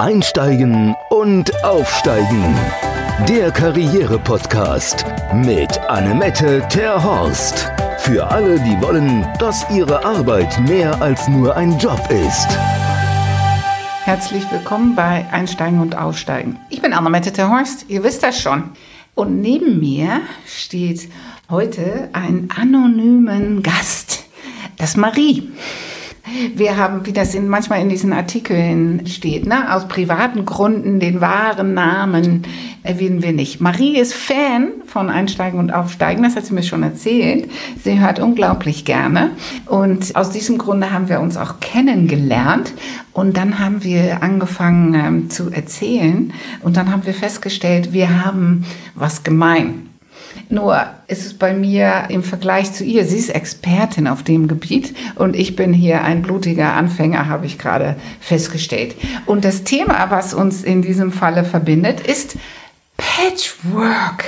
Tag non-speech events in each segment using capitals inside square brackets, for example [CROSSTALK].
Einsteigen und Aufsteigen. Der Karriere-Podcast mit Annemette Terhorst. Für alle, die wollen, dass ihre Arbeit mehr als nur ein Job ist. Herzlich willkommen bei Einsteigen und Aufsteigen. Ich bin Annemette Terhorst, ihr wisst das schon. Und neben mir steht heute ein anonymen Gast, das Marie. Wir haben, wie das in, manchmal in diesen Artikeln steht, ne, aus privaten Gründen den wahren Namen erwähnen wir nicht. Marie ist Fan von Einsteigen und Aufsteigen, das hat sie mir schon erzählt. Sie hört unglaublich gerne. Und aus diesem Grunde haben wir uns auch kennengelernt. Und dann haben wir angefangen ähm, zu erzählen. Und dann haben wir festgestellt, wir haben was gemein. Nur ist es bei mir im Vergleich zu ihr, sie ist Expertin auf dem Gebiet und ich bin hier ein blutiger Anfänger, habe ich gerade festgestellt. Und das Thema, was uns in diesem Falle verbindet, ist Patchwork.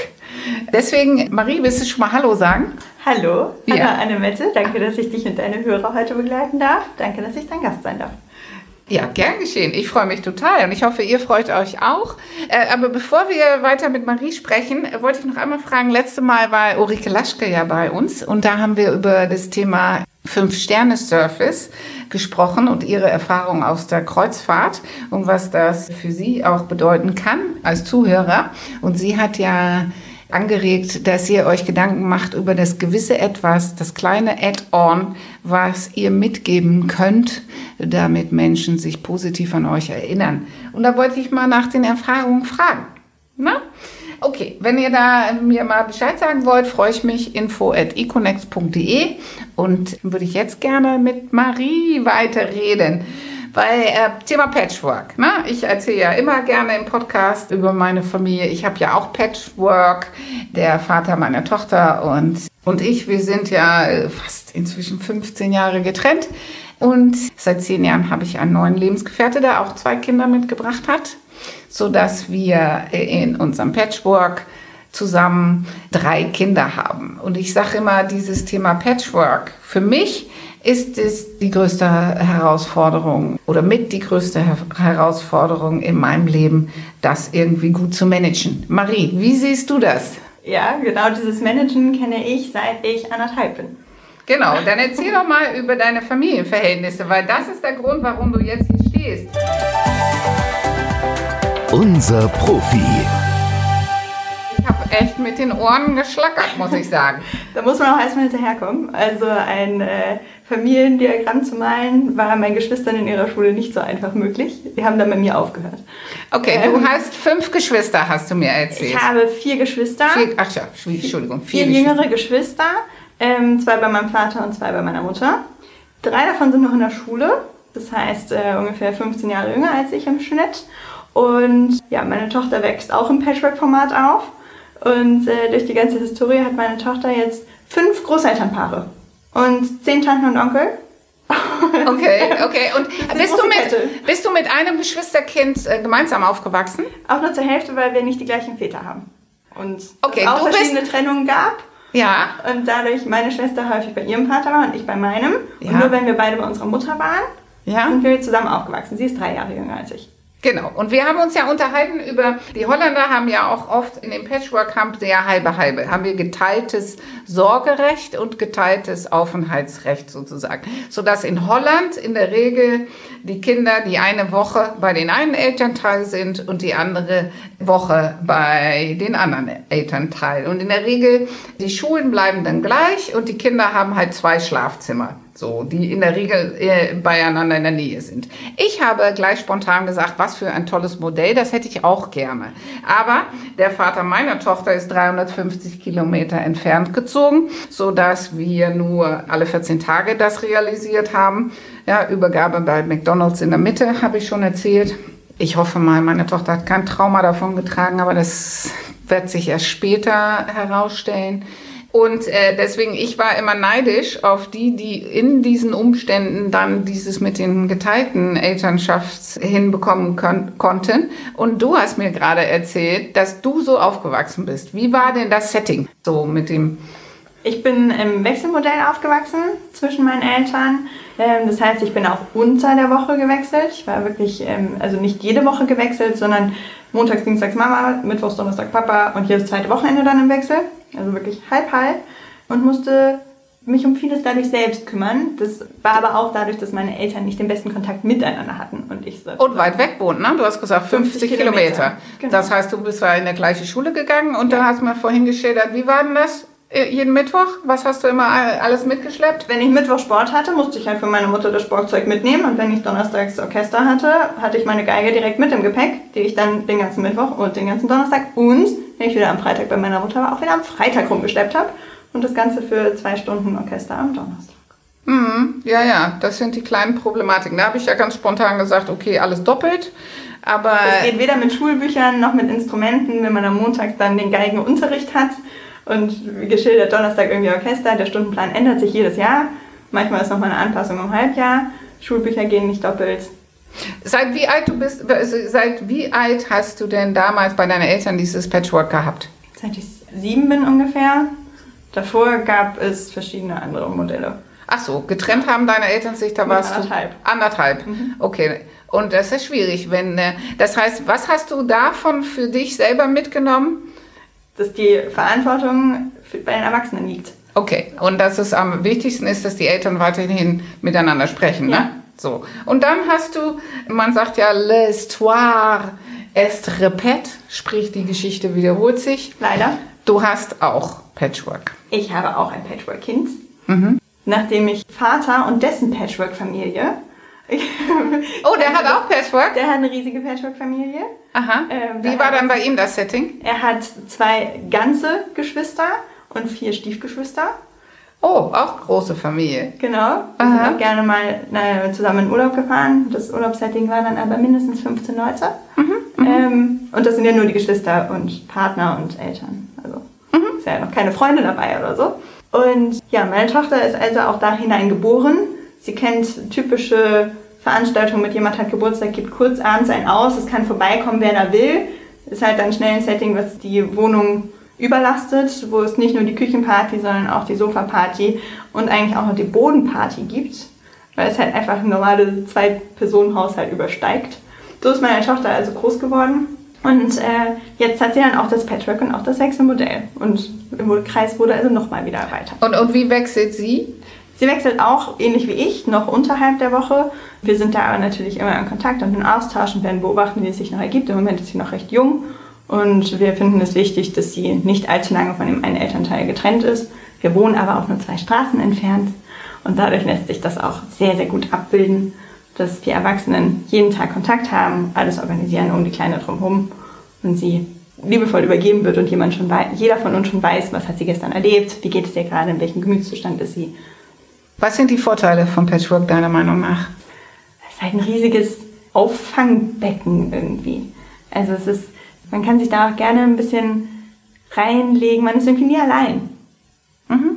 Deswegen, Marie, willst du schon mal Hallo sagen? Hallo, ja. Anna Annemette, danke, dass ich dich und deine Hörer heute begleiten darf. Danke, dass ich dein Gast sein darf. Ja, gern geschehen. Ich freue mich total und ich hoffe, ihr freut euch auch. Äh, aber bevor wir weiter mit Marie sprechen, wollte ich noch einmal fragen. Letzte Mal war Ulrike Laschke ja bei uns und da haben wir über das Thema Fünf-Sterne-Service gesprochen und ihre Erfahrung aus der Kreuzfahrt und was das für sie auch bedeuten kann als Zuhörer. Und sie hat ja angeregt, dass ihr euch Gedanken macht über das gewisse Etwas, das kleine Add-on, was ihr mitgeben könnt, damit Menschen sich positiv an euch erinnern. Und da wollte ich mal nach den Erfahrungen fragen. Na? Okay, wenn ihr da mir mal Bescheid sagen wollt, freue ich mich info at econex.de und würde ich jetzt gerne mit Marie weiterreden. Weil äh, Thema Patchwork. Ne? Ich erzähle ja immer gerne im Podcast über meine Familie. Ich habe ja auch Patchwork. Der Vater meiner Tochter und, und ich, wir sind ja äh, fast inzwischen 15 Jahre getrennt. Und seit zehn Jahren habe ich einen neuen Lebensgefährte, der auch zwei Kinder mitgebracht hat, sodass wir in unserem Patchwork zusammen drei Kinder haben. Und ich sage immer, dieses Thema Patchwork für mich ist es die größte Herausforderung oder mit die größte Herausforderung in meinem Leben, das irgendwie gut zu managen. Marie, wie siehst du das? Ja, genau dieses Managen kenne ich, seit ich anderthalb bin. Genau, dann erzähl doch mal über deine Familienverhältnisse, weil das ist der Grund, warum du jetzt hier stehst. Unser Profi echt mit den Ohren geschlackert, muss ich sagen. [LAUGHS] da muss man auch erstmal hinterherkommen. Also ein äh, Familiendiagramm zu malen, war meinen Geschwistern in ihrer Schule nicht so einfach möglich. Die haben dann bei mir aufgehört. Okay, ähm, du hast fünf Geschwister, hast du mir erzählt. Ich habe vier Geschwister. Vier, ach ja, Entschuldigung. Vier, vier jüngere Geschwister. Ähm, zwei bei meinem Vater und zwei bei meiner Mutter. Drei davon sind noch in der Schule. Das heißt, äh, ungefähr 15 Jahre jünger als ich im Schnitt. Und ja, meine Tochter wächst auch im Patchwork-Format auf. Und äh, durch die ganze Historie hat meine Tochter jetzt fünf Großelternpaare und zehn Tanten und Onkel. [LAUGHS] Okay, okay. Und bist du, mit, bist du mit einem Geschwisterkind äh, gemeinsam aufgewachsen? Auch nur zur Hälfte, weil wir nicht die gleichen Väter haben. Und okay, es auch verschiedene bist... Trennungen gab. Ja. Und dadurch meine Schwester häufig bei ihrem Vater war und ich bei meinem. Ja. Und nur wenn wir beide bei unserer Mutter waren, ja. sind wir zusammen aufgewachsen. Sie ist drei Jahre jünger als ich. Genau. Und wir haben uns ja unterhalten über, die Holländer haben ja auch oft in dem Patchwork Camp sehr halbe halbe, haben wir geteiltes Sorgerecht und geteiltes Aufenthaltsrecht sozusagen. Sodass in Holland in der Regel die Kinder die eine Woche bei den einen Elternteil sind und die andere Woche bei den anderen Elternteil. Und in der Regel, die Schulen bleiben dann gleich und die Kinder haben halt zwei Schlafzimmer so, die in der Regel äh, beieinander in der Nähe sind. Ich habe gleich spontan gesagt, was für ein tolles Modell, das hätte ich auch gerne. Aber der Vater meiner Tochter ist 350 Kilometer entfernt gezogen, so dass wir nur alle 14 Tage das realisiert haben. Ja, Übergabe bei McDonald's in der Mitte, habe ich schon erzählt. Ich hoffe mal, meine Tochter hat kein Trauma davon getragen, aber das wird sich erst später herausstellen. Und äh, deswegen, ich war immer neidisch auf die, die in diesen Umständen dann dieses mit den geteilten Elternschafts hinbekommen konnten. Und du hast mir gerade erzählt, dass du so aufgewachsen bist. Wie war denn das Setting so mit dem Ich bin im Wechselmodell aufgewachsen zwischen meinen Eltern. Ähm, das heißt, ich bin auch unter der Woche gewechselt. Ich war wirklich, ähm, also nicht jede Woche gewechselt, sondern montags, dienstags Mama, mittwochs, Donnerstag Papa und jedes zweite Wochenende dann im Wechsel. Also wirklich halb halb. Und musste mich um vieles dadurch selbst kümmern. Das war aber auch dadurch, dass meine Eltern nicht den besten Kontakt miteinander hatten und ich so. Und weit weg wohnt, ne? Du hast gesagt 50, 50 Kilometer. Kilometer. Genau. Das heißt, du bist ja in der gleiche Schule gegangen und ja. da hast du mir vorhin geschildert, wie war denn das? Äh, jeden Mittwoch? Was hast du immer alles mitgeschleppt? Wenn ich Mittwoch Sport hatte, musste ich halt für meine Mutter das Sportzeug mitnehmen. Und wenn ich donnerstags Orchester hatte, hatte ich meine Geige direkt mit im Gepäck, die ich dann den ganzen Mittwoch und den ganzen Donnerstag und, wenn ich wieder am Freitag bei meiner Mutter war, auch wieder am Freitag rumgeschleppt habe. Und das Ganze für zwei Stunden Orchester am Donnerstag. Mhm, ja, ja, das sind die kleinen Problematiken. Da habe ich ja ganz spontan gesagt, okay, alles doppelt. Aber es geht weder mit Schulbüchern noch mit Instrumenten, wenn man am Montag dann den Geigenunterricht hat. Und wie geschildert, Donnerstag irgendwie Orchester, der Stundenplan ändert sich jedes Jahr. Manchmal ist nochmal eine Anpassung im Halbjahr. Schulbücher gehen nicht doppelt. Seit wie alt du bist, also seit wie alt hast du denn damals bei deinen Eltern dieses Patchwork gehabt? Seit ich sieben bin ungefähr. Davor gab es verschiedene andere Modelle. Ach so, getrennt haben deine Eltern sich, da warst anderthalb. du anderthalb. Mhm. Okay. Und das ist schwierig, wenn äh, das heißt, was hast du davon für dich selber mitgenommen? Dass die Verantwortung bei den Erwachsenen liegt. Okay, und dass es am wichtigsten ist, dass die Eltern weiterhin miteinander sprechen, ne? ja. ne? So. Und dann hast du, man sagt ja, l'histoire est répète, sprich die Geschichte wiederholt sich. Leider. Du hast auch Patchwork. Ich habe auch ein Patchwork-Kind. Mhm. Nachdem ich Vater und dessen Patchwork-Familie. [LAUGHS] oh, der hat auch Patchwork? Der hat eine riesige Patchwork-Familie. Aha. Ähm, Wie war dann bei ihm das Setting? Er hat zwei ganze Geschwister und vier Stiefgeschwister. Oh, auch große Familie. Genau. Wir Aha. sind auch gerne mal na, zusammen in Urlaub gefahren. Das Urlaubssetting war dann aber mindestens 15 Leute. Mhm, mhm, ähm, und das sind ja nur die Geschwister und Partner und Eltern. Also mhm. ist ja noch keine Freunde dabei oder so. Und ja, meine Tochter ist also auch da hinein geboren. Sie kennt typische Veranstaltungen mit jemand hat Geburtstag, gibt kurz abends ein Aus, es kann vorbeikommen, wer da will. Ist halt dann schnell ein Setting, was die Wohnung überlastet, wo es nicht nur die Küchenparty, sondern auch die Sofaparty und eigentlich auch noch die Bodenparty gibt, weil es halt einfach ein normale Zwei-Personen-Haushalt übersteigt. So ist meine Tochter also groß geworden. Und äh, jetzt hat sie dann auch das Patchwork und auch das Wechselmodell. Und im Kreis wurde also nochmal wieder erweitert. Und, und wie wechselt sie? Sie wechselt auch, ähnlich wie ich, noch unterhalb der Woche. Wir sind da aber natürlich immer in Kontakt und in Austausch und werden beobachten, wie es sich noch ergibt. Im Moment ist sie noch recht jung und wir finden es wichtig, dass sie nicht allzu lange von dem einen Elternteil getrennt ist. Wir wohnen aber auch nur zwei Straßen entfernt und dadurch lässt sich das auch sehr, sehr gut abbilden dass die Erwachsenen jeden Tag Kontakt haben, alles organisieren um die Kleine drumherum und sie liebevoll übergeben wird und jemand schon jeder von uns schon weiß, was hat sie gestern erlebt, wie geht es ihr gerade, in welchem Gemütszustand ist sie. Was sind die Vorteile von Patchwork deiner Meinung nach? Es ist halt ein riesiges Auffangbecken irgendwie. Also es ist, man kann sich da auch gerne ein bisschen reinlegen, man ist irgendwie nie allein. Mhm.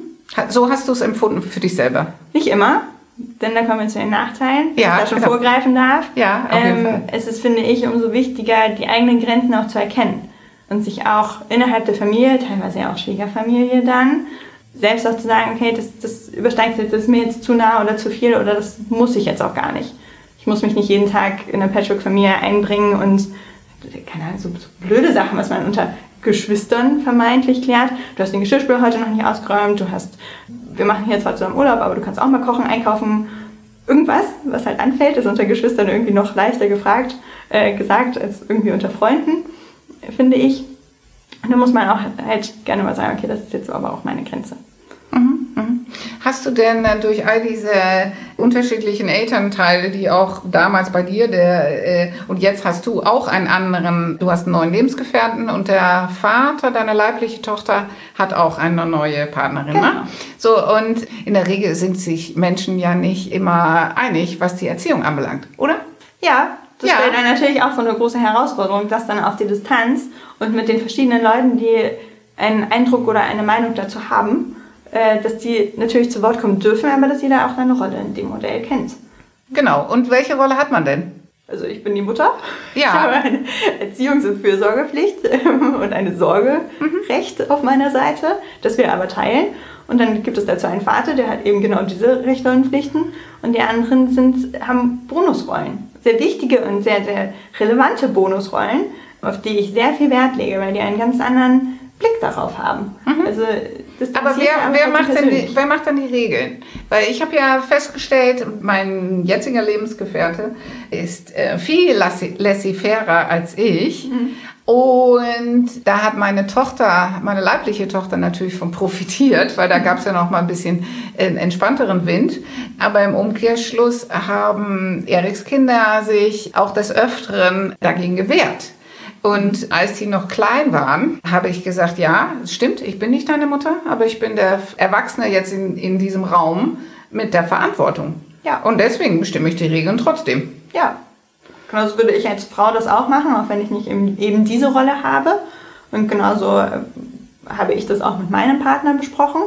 So hast du es empfunden für dich selber? Nicht immer, denn da kommen wir zu den Nachteilen, ja, ich da schon genau. vorgreifen darf. Ja, auf jeden ähm, Fall. Es ist, finde ich, umso wichtiger, die eigenen Grenzen auch zu erkennen und sich auch innerhalb der Familie, teilweise ja auch Schwiegerfamilie dann, selbst auch zu sagen, okay, das, das übersteigt jetzt, das ist mir jetzt zu nah oder zu viel oder das muss ich jetzt auch gar nicht. Ich muss mich nicht jeden Tag in eine Patchwork-Familie einbringen und, keine Ahnung, so, so blöde Sachen, was man unter Geschwistern vermeintlich klärt. Du hast den Geschirrspüler heute noch nicht ausgeräumt, du hast wir machen hier zwar zusammen Urlaub, aber du kannst auch mal kochen, einkaufen, irgendwas, was halt anfällt, ist unter Geschwistern irgendwie noch leichter gefragt, äh, gesagt als irgendwie unter Freunden, finde ich. Da muss man auch halt gerne mal sagen, okay, das ist jetzt aber auch meine Grenze. Mhm, mhm. Hast du denn äh, durch all diese unterschiedlichen Elternteile, die auch damals bei dir, der, äh, und jetzt hast du auch einen anderen, du hast einen neuen Lebensgefährten und der Vater, deine leibliche Tochter, hat auch eine neue Partnerin. Ne? Genau. Ne? So, und in der Regel sind sich Menschen ja nicht immer einig, was die Erziehung anbelangt, oder? Ja, das ja. stellt einen natürlich auch so eine große Herausforderung, das dann auf die Distanz und mit den verschiedenen Leuten, die einen Eindruck oder eine Meinung dazu haben, äh, dass die natürlich zu Wort kommen dürfen, aber dass jeder auch seine Rolle in dem Modell kennt. Genau. Und welche Rolle hat man denn? Also ich bin die Mutter. Ja. Ich habe eine Erziehungs- und Fürsorgepflicht [LAUGHS] und eine Sorgerecht auf meiner Seite, das wir aber teilen. Und dann gibt es dazu einen Vater, der hat eben genau diese Rechte und Pflichten. Und die anderen sind, haben Bonusrollen. Sehr wichtige und sehr, sehr relevante Bonusrollen, auf die ich sehr viel Wert lege, weil die einen ganz anderen Blick darauf haben. Also, das Mhm. Aber wer, wer, macht denn die, wer macht dann die Regeln? Weil ich habe ja festgestellt, mein jetziger Lebensgefährte ist äh, viel laissez-fairer als ich. Und da hat meine Tochter, meine leibliche Tochter natürlich von profitiert, weil da gab es ja noch mal ein bisschen äh, entspannteren Wind. Aber im Umkehrschluss haben Eriks Kinder sich auch des Öfteren dagegen gewehrt. Und als die noch klein waren, habe ich gesagt, ja, es stimmt, ich bin nicht deine Mutter, aber ich bin der Erwachsene jetzt in, in diesem Raum mit der Verantwortung. Ja. Und deswegen bestimme ich die Regeln trotzdem. Ja, genauso würde ich als Frau das auch machen, auch wenn ich nicht eben, diese Rolle habe. Und genauso äh, habe ich das auch mit meinem Partner besprochen.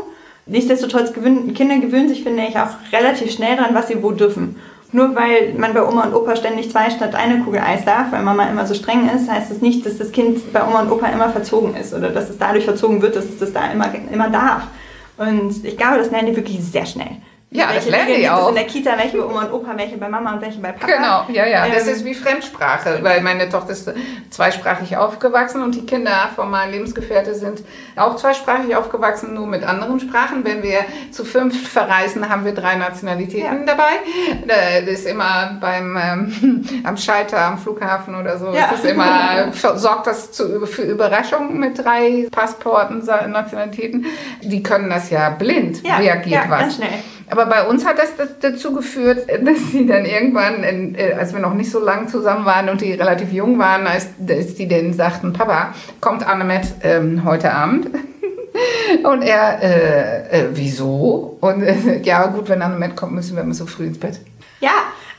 Nichtsdestotrotz gewöhnen, Kinder gewöhnen sich, finde ich, auch relativ schnell dran, was sie wo dürfen. Nur weil man bei Oma und Opa ständig zwei statt eine Kugel Eis darf, weil Mama immer so streng ist, heißt das nicht, dass das Kind bei Oma und Opa immer verzogen ist oder dass es dadurch verzogen wird, dass es das da immer, immer darf. Und ich glaube, das lernen die wirklich sehr schnell. Ja, das welche lernen Regeln die auch. in der Kita, welche bei Oma und Opa, welche bei Mama und welche bei Papa. Genau, ja, ja. Das Ähm, ist wie Fremdsprache, weil meine Tochter ist zweisprachig aufgewachsen und die Kinder von meinem Lebensgefährte sind auch zweisprachig aufgewachsen, nur mit anderen Sprachen. Wenn wir zu fünf verreisen, haben wir drei Nationalitäten Ja. dabei. Da- Das ist immer beim ähm, [LAUGHS] am Schalter am Flughafen oder so. Ja. Das ist immer [LAUGHS] sorgt das zu, für Überraschungen mit drei Passporten Nationalitäten. Die können das ja blind Ja, reagiert ja, was. ganz schnell. Aber bei uns hat das dazu geführt, [LAUGHS] dass sie dann irgendwann, äh, als wir noch nicht so lange zusammen waren und die relativ jung waren, als, als die dann sagten, Papa, kommt Annemet ähm, heute Abend? [LAUGHS] Und er, äh, äh, wieso? Und äh, [LAUGHS] ja, gut, wenn Annemet kommt, müssen wir immer so früh ins Bett. Ja,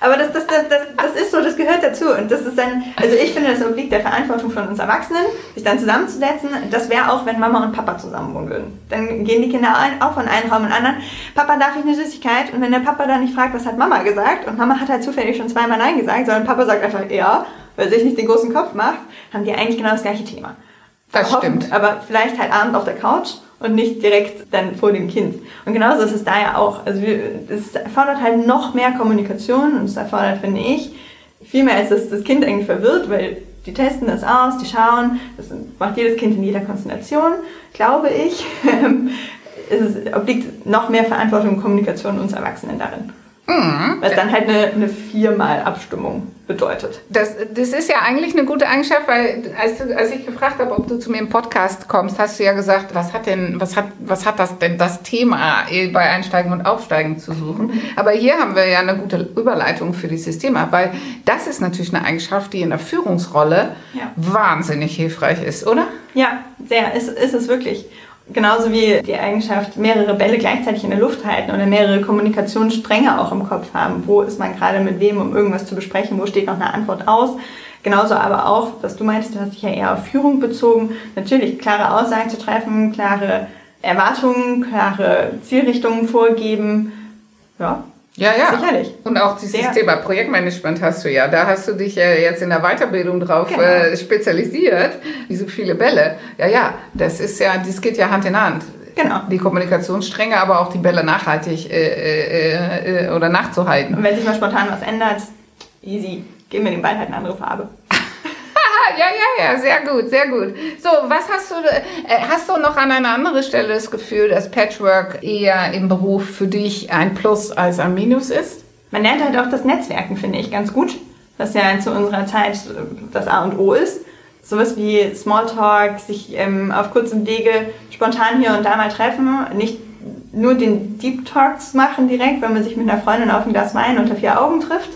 aber das, das, das, das, das ist so, das gehört dazu. Und das ist dann, also ich finde, das obliegt der Verantwortung von uns Erwachsenen, sich dann zusammenzusetzen. Das wäre auch, wenn Mama und Papa zusammen wohnen würden. Dann gehen die Kinder auch von einem Raum in den anderen. Papa, darf ich eine Süßigkeit? Und wenn der Papa dann nicht fragt, was hat Mama gesagt? Und Mama hat halt zufällig schon zweimal Nein gesagt, sondern Papa sagt einfach ja, weil sich nicht den großen Kopf macht, haben die eigentlich genau das gleiche Thema. Das hoffen- stimmt. Aber vielleicht halt abends auf der Couch und nicht direkt dann vor dem Kind. Und genauso ist es da ja auch. Also es erfordert halt noch mehr Kommunikation und es erfordert, finde ich, viel mehr als dass das Kind eigentlich verwirrt, weil die testen das aus, die schauen, das macht jedes Kind in jeder Konstellation, glaube ich. [LAUGHS] es ist, obliegt noch mehr Verantwortung und Kommunikation uns Erwachsenen darin. Was dann halt eine, eine Viermal-Abstimmung bedeutet. Das, das ist ja eigentlich eine gute Eigenschaft, weil als, als ich gefragt habe, ob du zu mir im Podcast kommst, hast du ja gesagt, was hat denn, was hat, was hat das denn das Thema eh bei Einsteigen und Aufsteigen zu suchen? Aber hier haben wir ja eine gute Überleitung für dieses Thema, weil das ist natürlich eine Eigenschaft, die in der Führungsrolle Ja. wahnsinnig hilfreich ist, oder? Ja, sehr, ist, ist es wirklich. Genauso wie die Eigenschaft, mehrere Bälle gleichzeitig in der Luft halten oder mehrere Kommunikationsstränge auch im Kopf haben. Wo ist man gerade mit wem, um irgendwas zu besprechen? Wo steht noch eine Antwort aus? Genauso aber auch, was du meinst, du hast dich ja eher auf Führung bezogen. Natürlich klare Aussagen zu treffen, klare Erwartungen, klare Zielrichtungen vorgeben. Ja, Ja, ja. Sicherlich. Und auch dieses Sehr. Thema Projektmanagement hast du ja. Da hast du dich ja jetzt in der Weiterbildung drauf Genau. äh, spezialisiert. Diese viele Bälle. Ja, ja. Das ist ja, das geht ja Hand in Hand. Genau. Die Kommunikationsstränge, aber auch die Bälle nachhaltig äh, äh, äh, oder nachzuhalten. und wenn sich mal spontan was ändert, easy. Geben wir dem Ball halt eine andere Farbe. Ja, ja, ja, sehr gut, sehr gut. So, was hast du, äh, hast du noch an einer anderen Stelle das Gefühl, dass Patchwork eher im Beruf für dich ein Plus als ein Minus ist? Man lernt halt auch das Netzwerken, finde ich, ganz gut. Was ja zu unserer Zeit das A und O ist. Sowas wie Smalltalk, sich ähm, auf kurzem Wege spontan hier und da mal treffen. Nicht nur den Deep Talks machen direkt, wenn man sich mit einer Freundin auf ein Glas Wein unter vier Augen trifft,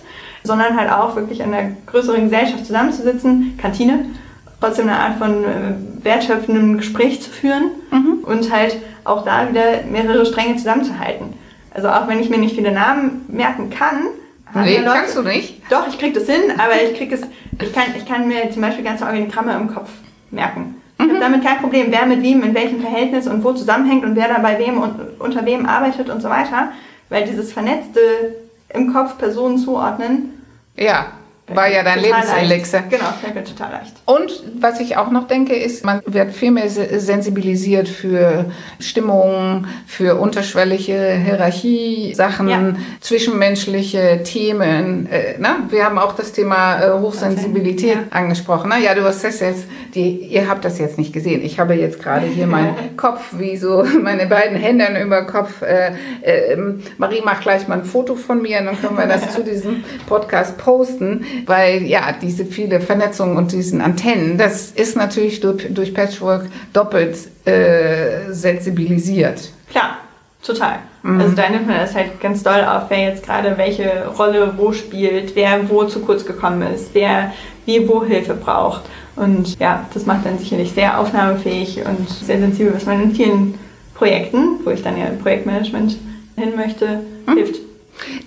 sondern halt auch wirklich in einer größeren Gesellschaft zusammenzusitzen, Kantine, trotzdem eine Art von äh, wertschöpfendem Gespräch zu führen und halt auch da wieder mehrere Stränge zusammenzuhalten. Also auch wenn ich mir nicht viele Namen merken kann, Nee, Leute- kannst du nicht. Doch, ich krieg das hin, aber ich krieg es, ich kann, ich kann mir zum Beispiel ganze Organigramme im Kopf merken. Ich habe damit kein Problem, wer mit wem in welchem Verhältnis und wo zusammenhängt und wer da bei wem und unter wem arbeitet und so weiter. Weil dieses vernetzte im Kopf Personen zuordnen, Ja. War ja dein leicht. Genau, fällt mir total leicht. Und was ich auch noch denke, ist, man wird viel mehr se- sensibilisiert für Stimmungen, für unterschwellige Hierarchie-Sachen, Ja. zwischenmenschliche Themen. Äh, na? Wir haben auch das Thema äh, Hochsensibilität Ja. angesprochen. Ne? Ja, du hast das jetzt, die, ihr habt das jetzt nicht gesehen. Ich habe jetzt gerade hier meinen [LAUGHS] Kopf, wie so meine beiden Hände über Kopf. Äh, äh, Marie macht gleich mal ein Foto von mir und dann können wir das zu diesem Podcast posten, weil ja, diese viele Vernetzungen und diesen Antennen, das ist natürlich durch, durch Patchwork doppelt äh, sensibilisiert. Klar, total. Mhm. Also da nimmt man das halt ganz doll auf, wer jetzt gerade welche Rolle wo spielt, wer wo zu kurz gekommen ist, wer wie wo Hilfe braucht. Und ja, das macht dann sicherlich sehr aufnahmefähig und sehr sensibel, was man in vielen Projekten, wo ich dann ja im Projektmanagement hin möchte, Mhm. hilft.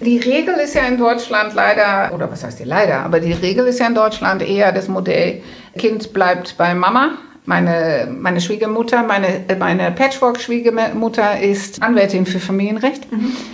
Die Regel ist ja in Deutschland leider, oder was heißt die leider, aber die Regel ist ja in Deutschland eher das Modell, Kind bleibt bei Mama. Meine, meine Schwiegermutter, meine, meine Patchwork-Schwiegermutter ist Anwältin für Familienrecht.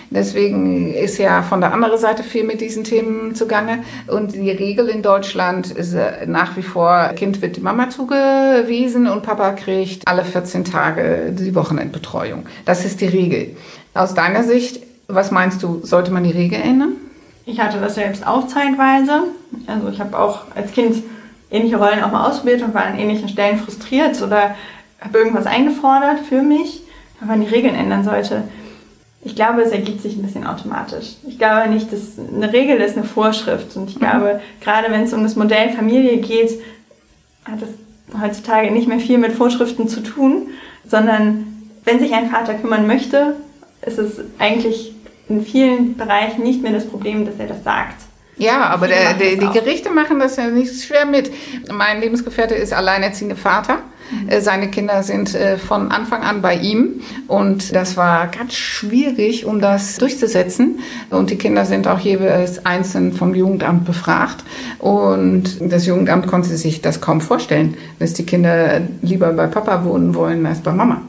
Deswegen ist ja von der anderen Seite viel mit diesen Themen zugange. Und die Regel in Deutschland ist äh, nach wie vor, Kind wird Mama zugewiesen und Papa kriegt alle 14 Tage die Wochenendbetreuung. Das ist die Regel. Aus deiner Sicht, was meinst du, sollte man die Regel ändern? Ich hatte das selbst auch zeitweise. Also ich habe auch als Kind ähnliche Rollen auch mal ausprobiert und war an ähnlichen Stellen frustriert oder habe irgendwas eingefordert für mich, wenn man die Regeln ändern sollte. Ich glaube, es ergibt sich ein bisschen automatisch. Ich glaube nicht, dass eine Regel ist eine Vorschrift. Und ich glaube, gerade wenn es um das Modell Familie geht, hat es heutzutage nicht mehr viel mit Vorschriften zu tun, sondern wenn sich ein Vater kümmern möchte, ist es eigentlich in vielen Bereichen nicht mehr das Problem, dass er das sagt. Ja, aber der, der, die. Gerichte machen das ja nicht schwer mit. Mein Lebensgefährte ist alleinerziehender Vater. Äh, Seine Kinder sind äh, von Anfang an bei ihm und das war ganz schwierig, um das durchzusetzen. Und die Kinder sind auch jeweils einzeln vom Jugendamt befragt und das Jugendamt konnte sich das kaum vorstellen, dass die Kinder lieber bei Papa wohnen wollen als bei Mama.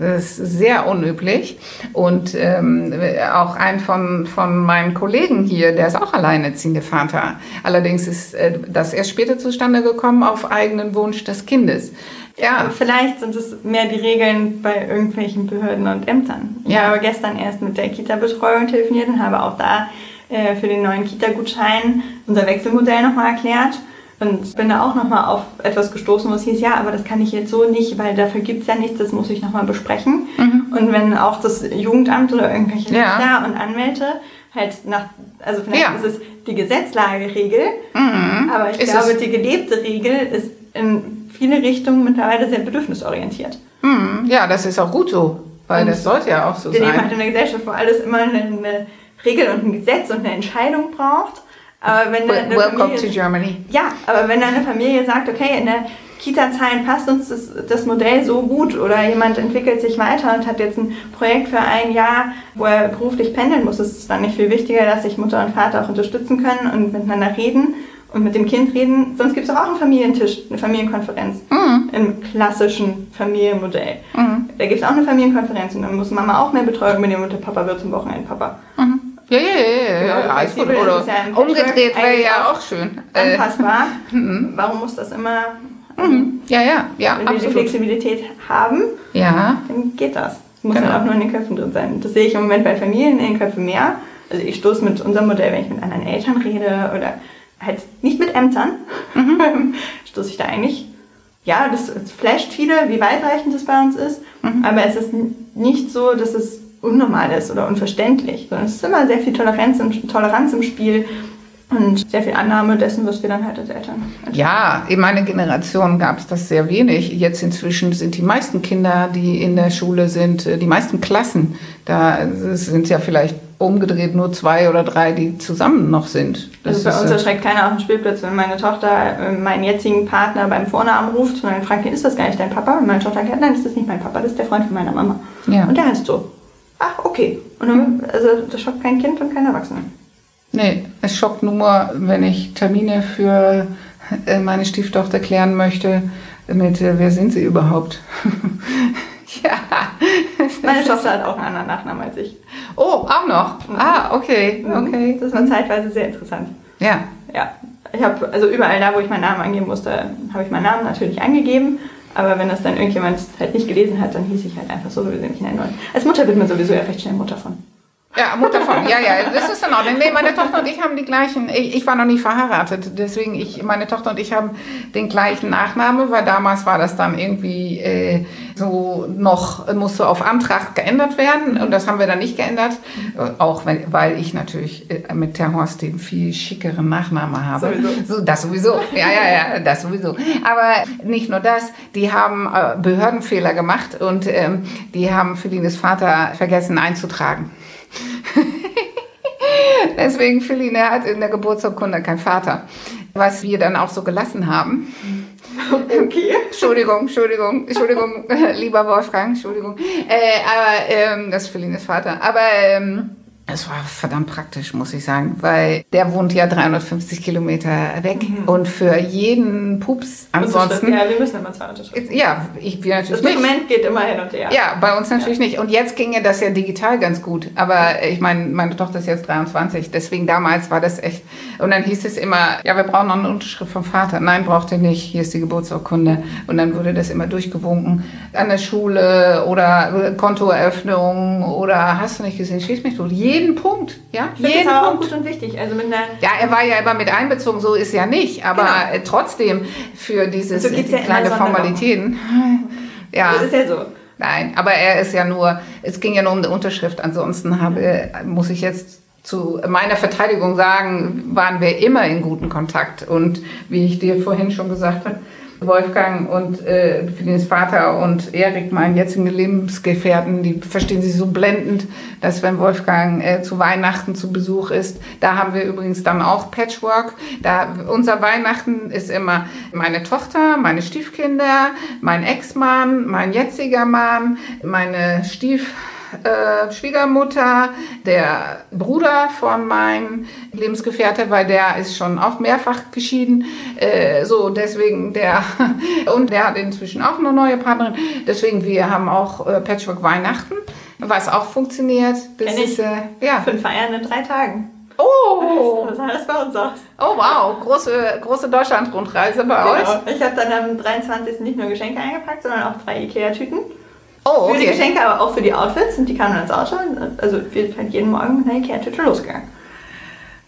Das ist sehr unüblich. Und ähm, auch ein von, von meinen Kollegen hier, der ist auch alleinerziehende Vater. Allerdings ist äh, das erst später zustande gekommen auf eigenen Wunsch des Kindes. Ja, Vielleicht sind es mehr die Regeln bei irgendwelchen Behörden und Ämtern. Ich Ja. habe gestern erst mit der Kita-Betreuung telefoniert und habe auch da äh, für den neuen Kita-Gutschein unser Wechselmodell nochmal erklärt. Und bin da auch nochmal auf etwas gestoßen, wo es hieß, ja, aber das kann ich jetzt so nicht, weil dafür gibt es ja nichts, das muss ich nochmal besprechen. Und wenn auch das Jugendamt oder irgendwelche Mhm. Ja. Richter und Anwälte halt nach, also vielleicht Ja. ist es die Gesetzlageregel, aber ich Ist glaube, die gelebte Regel ist in viele Richtungen mittlerweile sehr bedürfnisorientiert. hm, ja, das ist auch gut so, weil Und das sollte ja auch so Wir leben halt sein. in einer Gesellschaft, wo alles immer eine, eine Regel und ein Gesetz und eine Entscheidung braucht. Aber wenn eine Welcome to Familie, Germany. ja, aber wenn eine Familie sagt, okay, in der Kita-Zahlen passt uns das, das Modell so gut oder jemand entwickelt sich weiter und hat jetzt ein Projekt für ein Jahr, wo er beruflich pendeln muss, ist es dann nicht viel wichtiger, dass sich Mutter und Vater auch unterstützen können und miteinander reden und mit dem Kind reden. Sonst gibt es auch einen Familientisch, eine Familienkonferenz im klassischen Familienmodell. Da gibt es auch eine Familienkonferenz und dann muss Mama auch mehr Betreuung übernehmen und der Papa wird zum Wochenendpapa. Ja, ja, ja, ja, ja, alles gut. Oder umgedreht wäre ja auch schön. Äh, Anpassbar. [LAUGHS] Warum muss das immer, ja, ja, ja, wenn wir die absolut. Flexibilität haben, Ja, dann geht das. Es muss Genau. halt auch nur in den Köpfen drin sein. Das sehe ich im Moment bei Familien in den Köpfen mehr. Also ich stoße mit unserem Modell, wenn ich mit anderen Eltern rede oder halt nicht mit Ämtern, Mhm. [LAUGHS] stoße ich da eigentlich. Ja, das, das flasht viele, wie weitreichend das bei uns ist, Mhm. aber es ist nicht so, dass es unnormal ist oder unverständlich, sondern es ist immer sehr viel Toleranz im, Toleranz im Spiel und sehr viel Annahme dessen, was wir dann halt als Eltern Ja, in meiner Generation gab es das sehr wenig. Jetzt inzwischen sind die meisten Kinder, die in der Schule sind, äh, die meisten Klassen, da sind ja vielleicht umgedreht nur zwei oder drei, die zusammen noch sind. Also bei ist, uns äh, erschreckt keiner auf dem Spielplatz, wenn meine Tochter äh, meinen jetzigen Partner beim Vornamen ruft und dann fragt ist das gar nicht dein Papa? Und meine Tochter sagt, nein, das ist nicht mein Papa, das ist der Freund von meiner Mama. Ja. Und der heißt so. Ach, okay. Und dann, also das schockt kein Kind und kein Erwachsener. Nee, es schockt nur, wenn ich Termine für äh, meine Stieftochter klären möchte, mit äh, wer sind sie überhaupt? [LAUGHS] ja. Meine Tochter hat auch einen anderen Nachnamen als ich. Oh, auch noch. Ah, okay, okay. Das war zeitweise sehr interessant. Ja. Ja, Ich habe also überall da, wo ich meinen Namen angeben musste, habe ich meinen Namen natürlich angegeben. Aber wenn das dann irgendjemand halt nicht gelesen hat, dann hieß ich halt einfach so, sie mich nennen wollen. Als Mutter wird man sowieso ja recht schnell Mutter von. Ja, Mutter von, ja, ja, das ist in Ordnung. Nee, meine Tochter und ich haben die gleichen, ich, ich war noch nicht verheiratet, deswegen ich, meine Tochter und ich haben den gleichen Nachname, weil damals war das dann irgendwie äh, so noch, musste auf Antrag geändert werden und das haben wir dann nicht geändert, auch wenn, weil ich natürlich äh, mit der Horst den viel schickeren Nachname habe. Sowieso. So, das sowieso, ja, ja, ja, das sowieso. Aber nicht nur das, die haben äh, Behördenfehler gemacht und ähm, die haben Felines Vater vergessen einzutragen. [LAUGHS] Deswegen Feline hat in der Geburtsurkunde kein Vater. Was wir dann auch so gelassen haben. [LAUGHS] Okay. Entschuldigung, Entschuldigung, Entschuldigung, [LAUGHS] lieber Wolfgang, Entschuldigung. Äh, aber ähm, das ist Felines Vater. Aber ähm, es war verdammt praktisch, muss ich sagen, weil der wohnt ja 350 Kilometer weg mhm. und für jeden Pups ansonsten. Ja, wir müssen immer zwei unterschreiben. Ja, ich wir natürlich. Das Dokument geht immer hin und her. Ja, bei uns natürlich ja. nicht. Und jetzt ginge das ja digital ganz gut. Aber ich meine, meine Tochter ist jetzt 23, deswegen damals war das echt. Und dann hieß es immer, ja, wir brauchen noch eine Unterschrift vom Vater. Nein, braucht ihr nicht. Hier ist die Geburtsurkunde. Und dann wurde das immer durchgewunken an der Schule oder Kontoeröffnung oder hast du nicht gesehen, schieß mich tot. Jeden jeden Punkt. Ja, ich jeden das aber Punkt. auch gut und wichtig. Also mit einer ja, er war ja immer mit einbezogen, so ist ja nicht. Aber genau. Äh, trotzdem für dieses so die ja kleine Formalitäten. [LAUGHS] Ja. Das ist ja so. Nein, aber er ist ja nur, es ging ja nur um die Unterschrift. Ansonsten habe, muss ich jetzt zu meiner Verteidigung sagen, waren wir immer in guten Kontakt. Und wie ich dir vorhin schon gesagt habe, Wolfgang und äh, Felines Vater und Erik, meinen jetzigen Lebensgefährten, die verstehen sich so blendend, dass wenn Wolfgang äh, zu Weihnachten zu Besuch ist, da haben wir übrigens dann auch Patchwork. Da, unser Weihnachten ist immer meine Tochter, meine Stiefkinder, mein Ex-Mann, mein jetziger Mann, meine Stief äh, Schwiegermutter, der Bruder von meinem Lebensgefährte, weil der ist schon auch mehrfach geschieden. Äh, so, deswegen der, [LAUGHS] und der hat inzwischen auch eine neue Partnerin. Deswegen, wir haben auch äh, Patchwork Weihnachten, was auch funktioniert. Das ist, äh, ja. Fünf Feiern in drei Tagen. Oh! Das sah das bei uns aus. Oh wow, große, große Deutschland-Rundreise bei genau. euch. Ich habe dann am 23. nicht nur Geschenke eingepackt, sondern auch drei Ikea-Tüten. Oh, okay. Für die Geschenke, aber auch für die Outfits und die kamen dann ins Auto. Also wir sind halt jeden Morgen mit einer Ikea-Tüte losgegangen.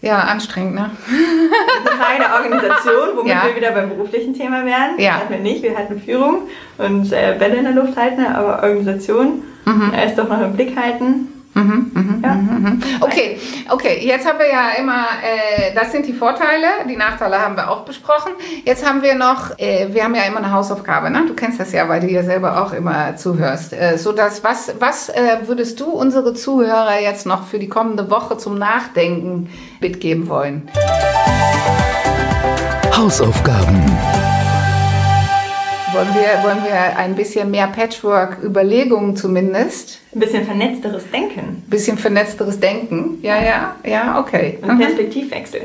Ja, anstrengend, ne? Das ist eine Frage der Organisation, [LAUGHS] womit ja. wir wieder beim beruflichen Thema wären. Ja. Das hatten wir nicht, wir hatten Führung und äh, Bälle in der Luft halten, aber Organisation, mhm. ist doch noch im Blick halten. Mhm, mhm, ja. Mhm, mhm. Okay, okay. Jetzt haben wir ja immer, äh, das sind die Vorteile, die Nachteile haben wir auch besprochen. Jetzt haben wir noch, äh, wir haben ja immer eine Hausaufgabe, ne? Du kennst das ja, weil du ja selber auch immer zuhörst. Äh, so dass was, was äh, würdest du unsere Zuhörer jetzt noch für die kommende Woche zum Nachdenken mitgeben wollen? Hausaufgaben. Wollen wir, wollen wir ein bisschen mehr Patchwork-Überlegungen zumindest? Ein bisschen vernetzteres Denken. Ein bisschen vernetzteres Denken. Ja, ja, ja, okay. Und mhm. Perspektivwechsel.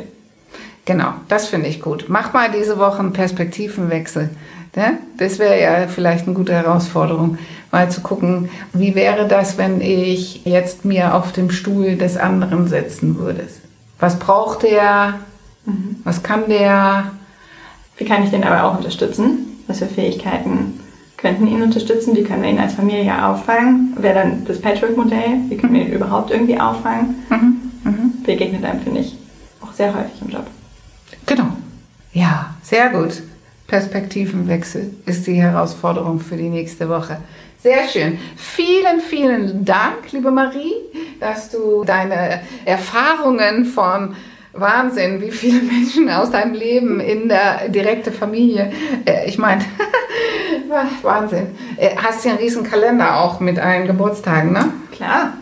Genau, das finde ich gut. Mach mal diese Woche einen Perspektivenwechsel. Ne? Das wäre ja vielleicht eine gute Herausforderung, mal zu gucken, wie wäre das, wenn ich jetzt mir auf dem Stuhl des anderen setzen würde. Was braucht der? Mhm. Was kann der? Wie kann ich den aber auch unterstützen? Was für Fähigkeiten könnten ihn unterstützen, wie können wir ihn als Familie auffangen, wäre dann das Patchwork-Modell, wie können wir ihn überhaupt irgendwie auffangen, mhm. Mhm. begegnet einem, finde ich, auch sehr häufig im Job. Genau. Ja, sehr gut. Perspektivenwechsel ist die Herausforderung für die nächste Woche. Sehr schön. Vielen, vielen Dank, liebe Marie, dass du deine Erfahrungen von Wahnsinn, wie viele [LAUGHS] Menschen aus deinem Leben in der direkte Familie. Äh, ich meine, [LAUGHS] Wahnsinn. Äh, hast ja einen riesen Kalender auch mit allen Geburtstagen, ne? Klar.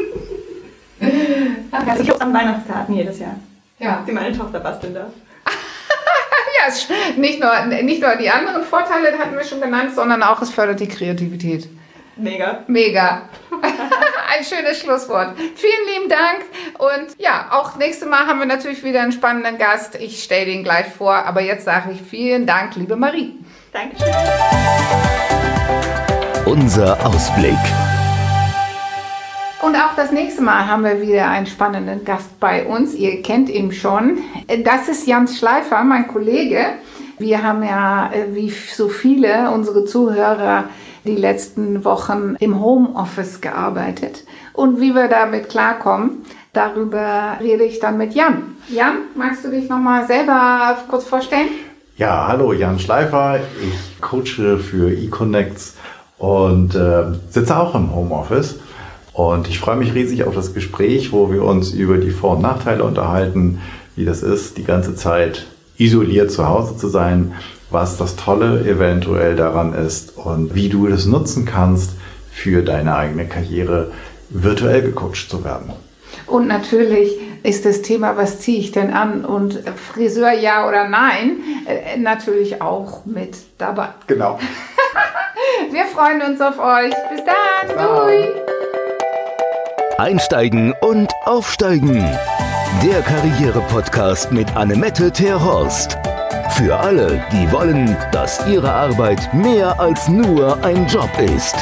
[LAUGHS] also ich habe an Weihnachtskarten jedes Jahr. Ja. Die meine Tochter basteln darf. ja, nicht nur, nicht nur die anderen Vorteile hatten wir schon genannt, sondern auch es fördert die Kreativität. Mega. Mega. Ein schönes Schlusswort. Vielen lieben Dank. Und ja, auch nächstes Mal haben wir natürlich wieder einen spannenden Gast. Ich stelle den gleich vor. Aber jetzt sage ich vielen Dank, liebe Marie. Dankeschön. Unser Ausblick. Und auch das nächste Mal haben wir wieder einen spannenden Gast bei uns. Ihr kennt ihn schon. Das ist Jans Schleifer, mein Kollege. Wir haben ja, äh, wie so viele unsere Zuhörer, die letzten Wochen im Homeoffice gearbeitet. Und wie wir damit klarkommen, darüber rede ich dann mit Jan. Jan, magst du dich nochmal selber kurz vorstellen? Ja, hallo, Jan Schleifer. Ich coache für eConnects und äh, sitze auch im Homeoffice. Und ich freue mich riesig auf das Gespräch, wo wir uns über die Vor- und Nachteile unterhalten, wie das ist, die ganze Zeit isoliert zu Hause zu sein, was das Tolle eventuell daran ist und wie du das nutzen kannst für deine eigene Karriere, virtuell gecoacht zu werden. Und natürlich ist das Thema, was ziehe ich denn an und Friseur ja oder nein, äh, natürlich auch mit dabei. Genau. [LAUGHS] Wir freuen uns auf euch. Bis dann. Dann. Einsteigen und Aufsteigen. Der Karriere-Podcast mit Annemette Terhorst. Für alle, die wollen, dass ihre Arbeit mehr als nur ein Job ist.